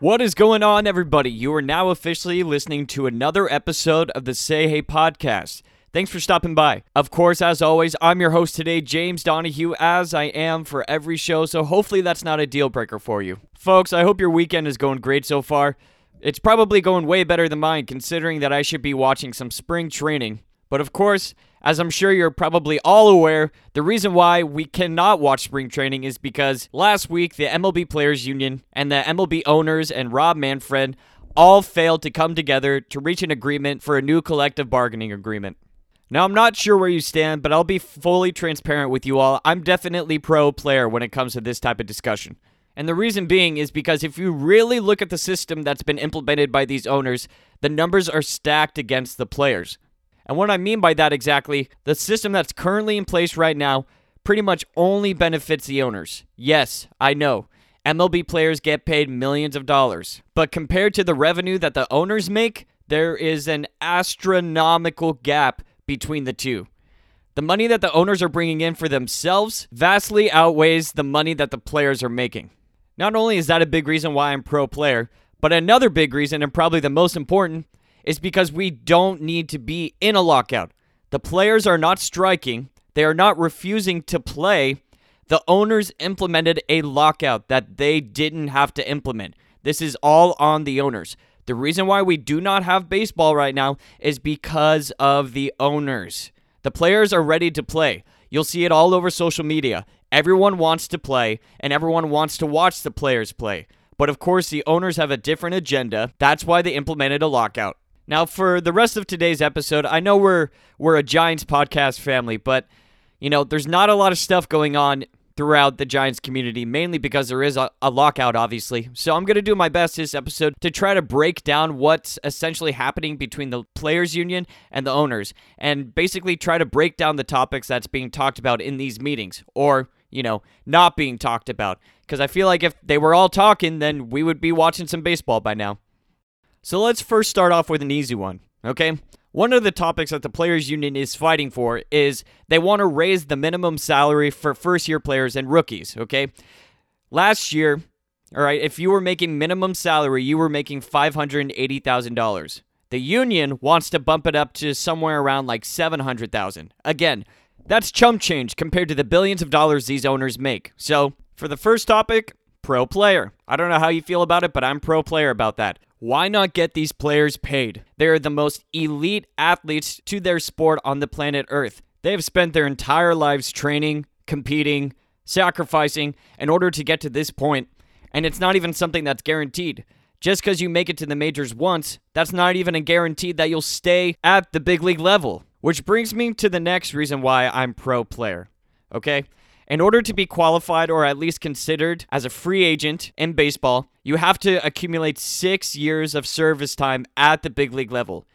What is going on, everybody? You are now officially listening to another episode of the Say Hey podcast. Thanks for stopping by. Of course, as always, I'm your host today, James Donahue, as I am for every show, so hopefully that's not a deal breaker for you. Folks, I hope your weekend is going great so far. It's probably going way better than mine, considering that I should be watching some spring training. But of course, as I'm sure you're probably all aware, the reason why we cannot watch spring training is because last week the MLB Players Union and the MLB owners and Rob Manfred all failed to come together to reach an agreement for a new collective bargaining agreement. Now, I'm not sure where you stand, but I'll be fully transparent with you all. I'm definitely pro player when it comes to this type of discussion. And the reason being is because if you really look at the system that's been implemented by these owners, the numbers are stacked against the players. And what I mean by that exactly, the system that's currently in place right now pretty much only benefits the owners. Yes, I know. MLB players get paid millions of dollars. But compared to the revenue that the owners make, there is an astronomical gap between the two. The money that the owners are bringing in for themselves vastly outweighs the money that the players are making. Not only is that a big reason why I'm pro player, but another big reason, and probably the most important, is because we don't need to be in a lockout. The players are not striking, they are not refusing to play. The owners implemented a lockout that they didn't have to implement. This is all on the owners. The reason why we do not have baseball right now is because of the owners. The players are ready to play. You'll see it all over social media. Everyone wants to play, and everyone wants to watch the players play. But of course, the owners have a different agenda. That's why they implemented a lockout. Now, for the rest of today's episode, I know we're we're a Giants podcast family, but you know, there's not a lot of stuff going on throughout the Giants community, mainly because there is a, a lockout, obviously. So I'm gonna do my best this episode to try to break down what's essentially happening between the players' union and the owners, and basically try to break down the topics that's being talked about in these meetings, or you know, not being talked about. Because I feel like if they were all talking, then we would be watching some baseball by now. So let's first start off with an easy one, okay? One of the topics that the Players Union is fighting for is they want to raise the minimum salary for first year players and rookies, okay? Last year, all right, if you were making minimum salary, you were making $580,000. The union wants to bump it up to somewhere around like 700,000. Again, that's chump change compared to the billions of dollars these owners make. So, for the first topic, pro player. I don't know how you feel about it, but I'm pro player about that. Why not get these players paid? They are the most elite athletes to their sport on the planet Earth. They have spent their entire lives training, competing, sacrificing in order to get to this point, and it's not even something that's guaranteed. Just because you make it to the majors once, that's not even a guarantee that you'll stay at the big league level. Which brings me to the next reason why I'm pro player. Okay? In order to be qualified or at least considered as a free agent in baseball, you have to accumulate six years of service time at the big league level.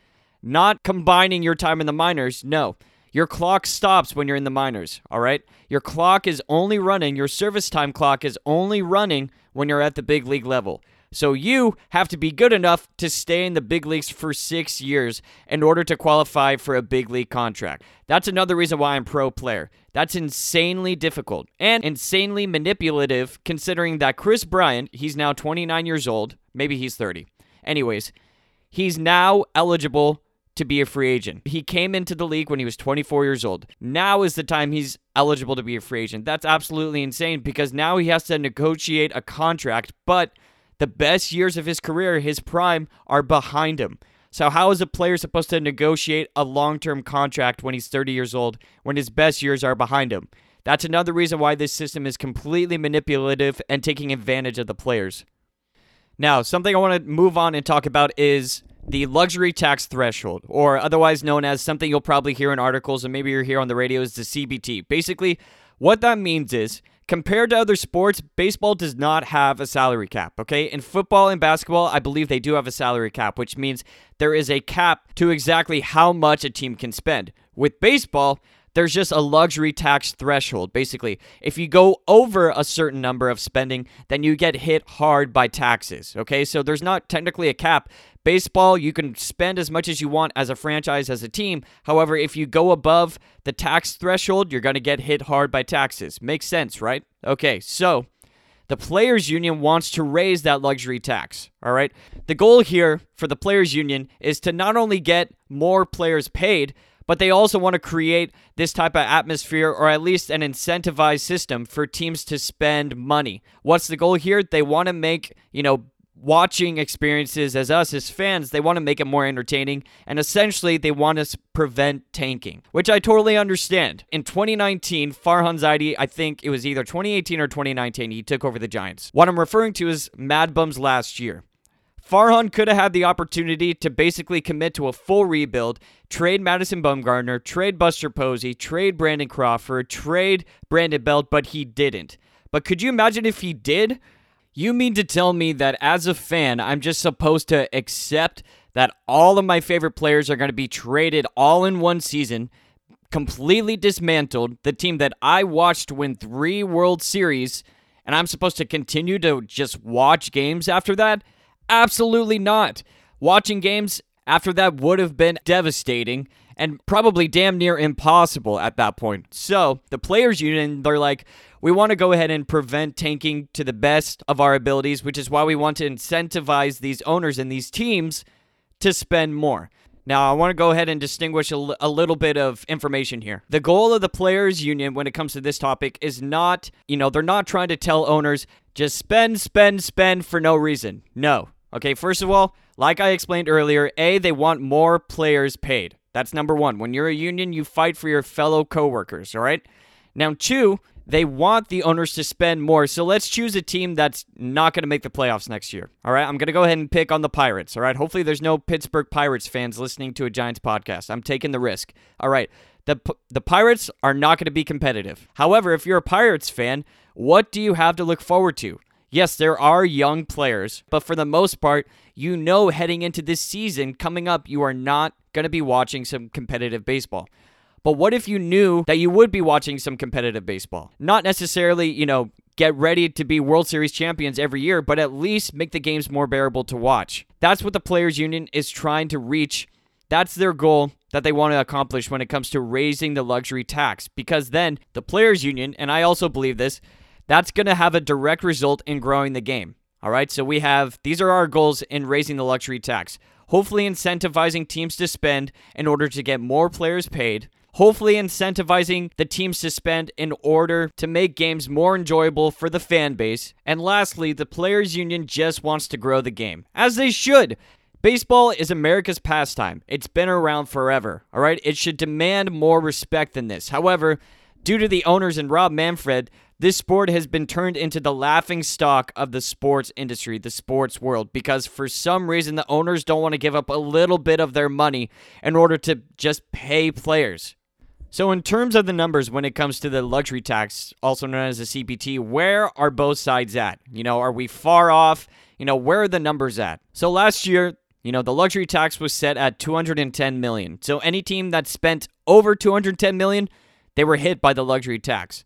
Not combining your time in the minors, no. Your clock stops when you're in the minors, all right? Your clock is only running, your service time clock is only running when you're at the big league level. So you have to be good enough to stay in the big leagues for six years in order to qualify for a big league contract. That's another reason why I'm pro player. That's insanely difficult and insanely manipulative considering that Kris Bryant, he's now 29 years old, maybe he's 30. Anyways, he's now eligible to be a free agent. He came into the league when he was 24 years old. Now is the time he's eligible to be a free agent. That's absolutely insane because now he has to negotiate a contract, but the best years of his career, his prime, are behind him. So, how is a player supposed to negotiate a long term contract when he's 30 years old when his best years are behind him? That's another reason why this system is completely manipulative and taking advantage of the players. Now, something I want to move on and talk about is the luxury tax threshold, or otherwise known as something you'll probably hear in articles and maybe you're here on the radio, is the CBT. Basically, what that means is compared to other sports, baseball does not have a salary cap, okay? In football and basketball, I believe they do have a salary cap, which means there is a cap to exactly how much a team can spend. With baseball, there's just a luxury tax threshold. Basically, if you go over a certain number of spending, then you get hit hard by taxes. Okay, so there's not technically a cap. Baseball, you can spend as much as you want as a franchise, as a team. However, if you go above the tax threshold, you're going to get hit hard by taxes. Makes sense, right? Okay, so the players union wants to raise that luxury tax all right the goal here for the players union is to not only get more players paid but they also want to create this type of atmosphere or at least an incentivized system for teams to spend money. What's the goal here? They want to make, you know, watching experiences as us as fans they want to make it more entertaining and essentially they want to prevent tanking which i totally understand in 2019 farhan zaidi i think it was either 2018 or 2019 he took over the giants what i'm referring to is mad bum's last year Farhan could have had the opportunity to basically commit to a full rebuild, trade Madison Bumgarner, trade Buster Posey, trade Brandon Crawford, trade Brandon Belt, but he didn't. But could you imagine if he did? You mean to tell me that as a fan, I'm just supposed to accept that all of my favorite players are going to be traded all in one season, completely dismantled, the team that I watched win three World Series, and I'm supposed to continue to just watch games after that? Absolutely not. Watching games after that would have been devastating and probably damn near impossible at that point. So, the players' union, they're like, we want to go ahead and prevent tanking to the best of our abilities, which is why we want to incentivize these owners and these teams to spend more. Now, I want to go ahead and distinguish a, l- a little bit of information here. The goal of the players' union when it comes to this topic is not, you know, they're not trying to tell owners just spend, spend, spend for no reason. No. Okay, first of all, like I explained earlier, A, they want more players paid. That's number one. When you're a union, you fight for your fellow coworkers, all right? Now, two, they want the owners to spend more. So let's choose a team that's not going to make the playoffs next year. All right. I'm going to go ahead and pick on the Pirates. All right. Hopefully, there's no Pittsburgh Pirates fans listening to a Giants podcast. I'm taking the risk. All right. The, the Pirates are not going to be competitive. However, if you're a Pirates fan, what do you have to look forward to? Yes, there are young players, but for the most part, you know heading into this season coming up, you are not going to be watching some competitive baseball. But what if you knew that you would be watching some competitive baseball? Not necessarily, you know, get ready to be World Series champions every year, but at least make the games more bearable to watch. That's what the Players Union is trying to reach. That's their goal that they want to accomplish when it comes to raising the luxury tax. Because then the Players Union, and I also believe this, that's going to have a direct result in growing the game. All right, so we have these are our goals in raising the luxury tax. Hopefully, incentivizing teams to spend in order to get more players paid hopefully incentivizing the teams to spend in order to make games more enjoyable for the fan base. And lastly, the players union just wants to grow the game, as they should. Baseball is America's pastime. It's been around forever, all right? It should demand more respect than this. However, due to the owners and Rob Manfred, this sport has been turned into the laughing stock of the sports industry, the sports world, because for some reason the owners don't want to give up a little bit of their money in order to just pay players. So, in terms of the numbers, when it comes to the luxury tax, also known as the CBT, where are both sides at? You know, are we far off? You know, where are the numbers at? So, last year, you know, the luxury tax was set at 210 million. So, any team that spent over 210 million, they were hit by the luxury tax.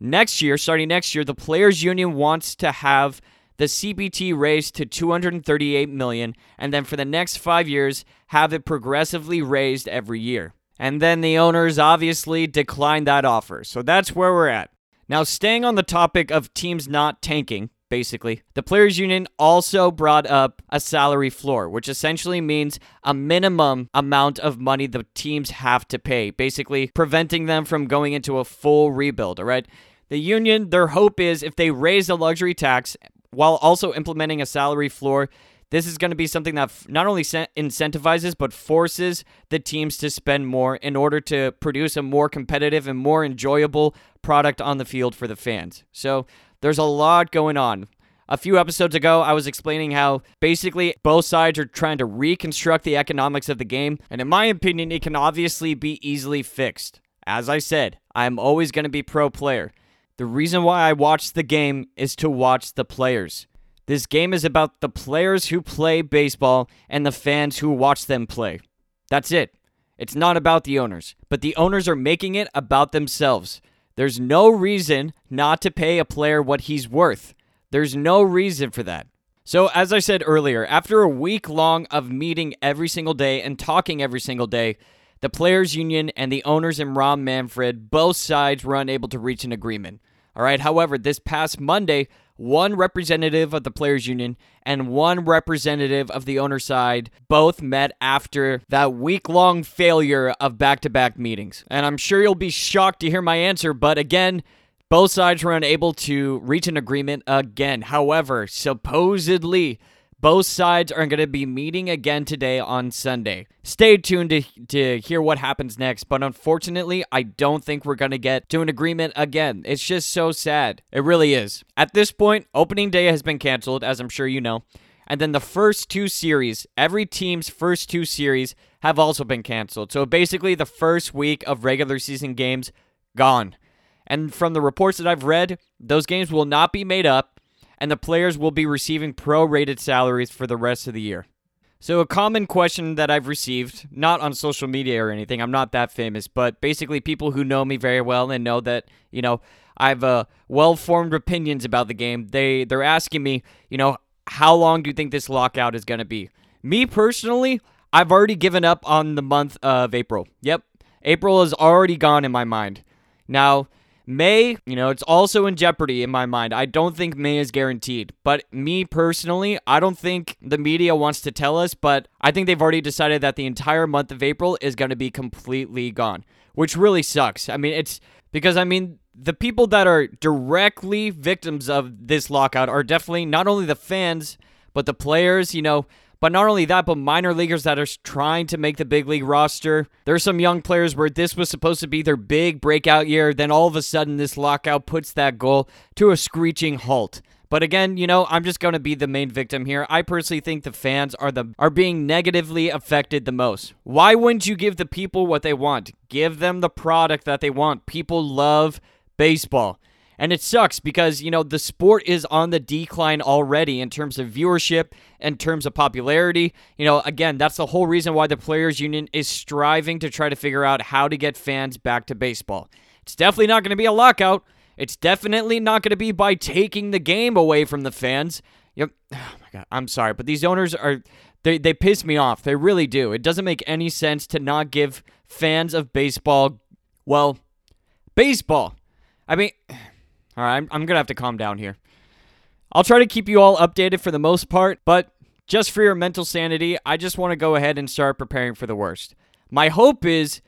Next year, starting next year, the players union wants to have the CBT raised to 238 million and then for the next 5 years have it progressively raised every year. And then the owners obviously declined that offer. So that's where we're at. Now, staying on the topic of teams not tanking, basically, the Players Union also brought up a salary floor, which essentially means a minimum amount of money the teams have to pay, basically preventing them from going into a full rebuild, all right? The union, their hope is if they raise the luxury tax while also implementing a salary floor, this is going to be something that not only incentivizes but forces the teams to spend more in order to produce a more competitive and more enjoyable product on the field for the fans. So there's a lot going on. A few episodes ago, I was explaining how basically both sides are trying to reconstruct the economics of the game, and in my opinion, it can obviously be easily fixed. As I said, I'm always going to be pro player. The reason why I watch the game is to watch the players. This game is about the players who play baseball and the fans who watch them play. That's it. It's not about the owners, but the owners are making it about themselves. There's no reason not to pay a player what he's worth. There's no reason for that. So, as I said earlier, after a week long of meeting every single day and talking every single day, the players' union and the owners and Rob Manfred, both sides were unable to reach an agreement. All right, however, this past Monday, one representative of the players union and one representative of the owner side both met after that week-long failure of back-to-back meetings. And I'm sure you'll be shocked to hear my answer, but again, both sides were unable to reach an agreement again. However, supposedly both sides are going to be meeting again today on Sunday. Stay tuned to, to hear what happens next, but unfortunately, I don't think we're going to get to an agreement again. It's just so sad. It really is. At this point, opening day has been canceled, as I'm sure you know. And then the first two series, every team's first two series, have also been canceled. So basically, the first week of regular season games, gone. And from the reports that I've read, those games will not be made up and the players will be receiving pro-rated salaries for the rest of the year. So, a common question that I've received, not on social media or anything, I'm not that famous, but basically people who know me very well and know that, you know, I've uh, well-formed opinions about the game. They they're asking me, you know, how long do you think this lockout is going to be? Me personally, I've already given up on the month of April. Yep. April is already gone in my mind. Now, May, you know, it's also in jeopardy in my mind. I don't think May is guaranteed. But me personally, I don't think the media wants to tell us, but I think they've already decided that the entire month of April is going to be completely gone, which really sucks. I mean, it's because, I mean, the people that are directly victims of this lockout are definitely not only the fans, but the players, you know, but not only that, but minor leaguers that are trying to make the big league roster. There's some young players where this was supposed to be their big breakout year. Then all of a sudden, this lockout puts that goal to a screeching halt. But again, you know, I'm just going to be the main victim here. I personally think the fans are the are being negatively affected the most. Why wouldn't you give the people what they want? Give them the product that they want. People love baseball. And it sucks because, you know, the sport is on the decline already in terms of viewership, in terms of popularity. You know, again, that's the whole reason why the Players Union is striving to try to figure out how to get fans back to baseball. It's definitely not going to be a lockout. It's definitely not going to be by taking the game away from the fans. Yep. Oh my god, I'm sorry, but these owners are they they piss me off. They really do. It doesn't make any sense to not give fans of baseball well, baseball. I mean, all right, I'm, I'm going to have to calm down here. I'll try to keep you all updated for the most part, but just for your mental sanity, I just want to go ahead and start preparing for the worst. My hope is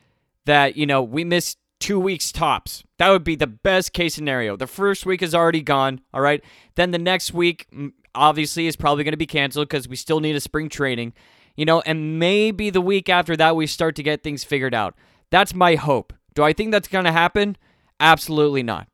that, you know, we miss two weeks tops. That would be the best case scenario. The first week is already gone, all right? Then the next week, obviously, is probably going to be canceled because we still need a spring training, you know, and maybe the week after that, we start to get things figured out. That's my hope. Do I think that's going to happen? Absolutely not.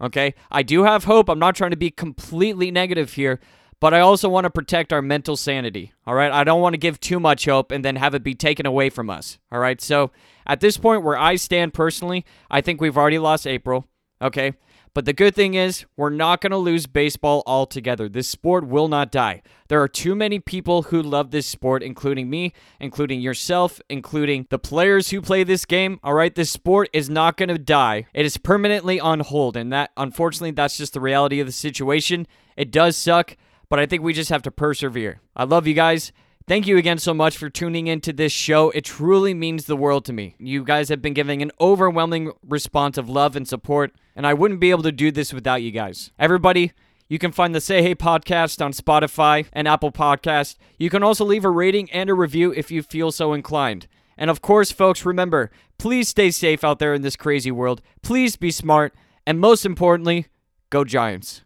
Okay? I do have hope. I'm not trying to be completely negative here, but I also want to protect our mental sanity. All right? I don't want to give too much hope and then have it be taken away from us. All right? So, at this point where I stand personally, I think we've already lost April. Okay? But the good thing is, we're not going to lose baseball altogether. This sport will not die. There are too many people who love this sport, including me, including yourself, including the players who play this game. All right, this sport is not going to die. It is permanently on hold. And that, unfortunately, that's just the reality of the situation. It does suck, but I think we just have to persevere. I love you guys. Thank you again so much for tuning into this show. It truly means the world to me. You guys have been giving an overwhelming response of love and support, and I wouldn't be able to do this without you guys. Everybody, you can find the Say Hey podcast on Spotify and Apple Podcast. You can also leave a rating and a review if you feel so inclined. And of course, folks, remember, please stay safe out there in this crazy world. Please be smart, and most importantly, go Giants.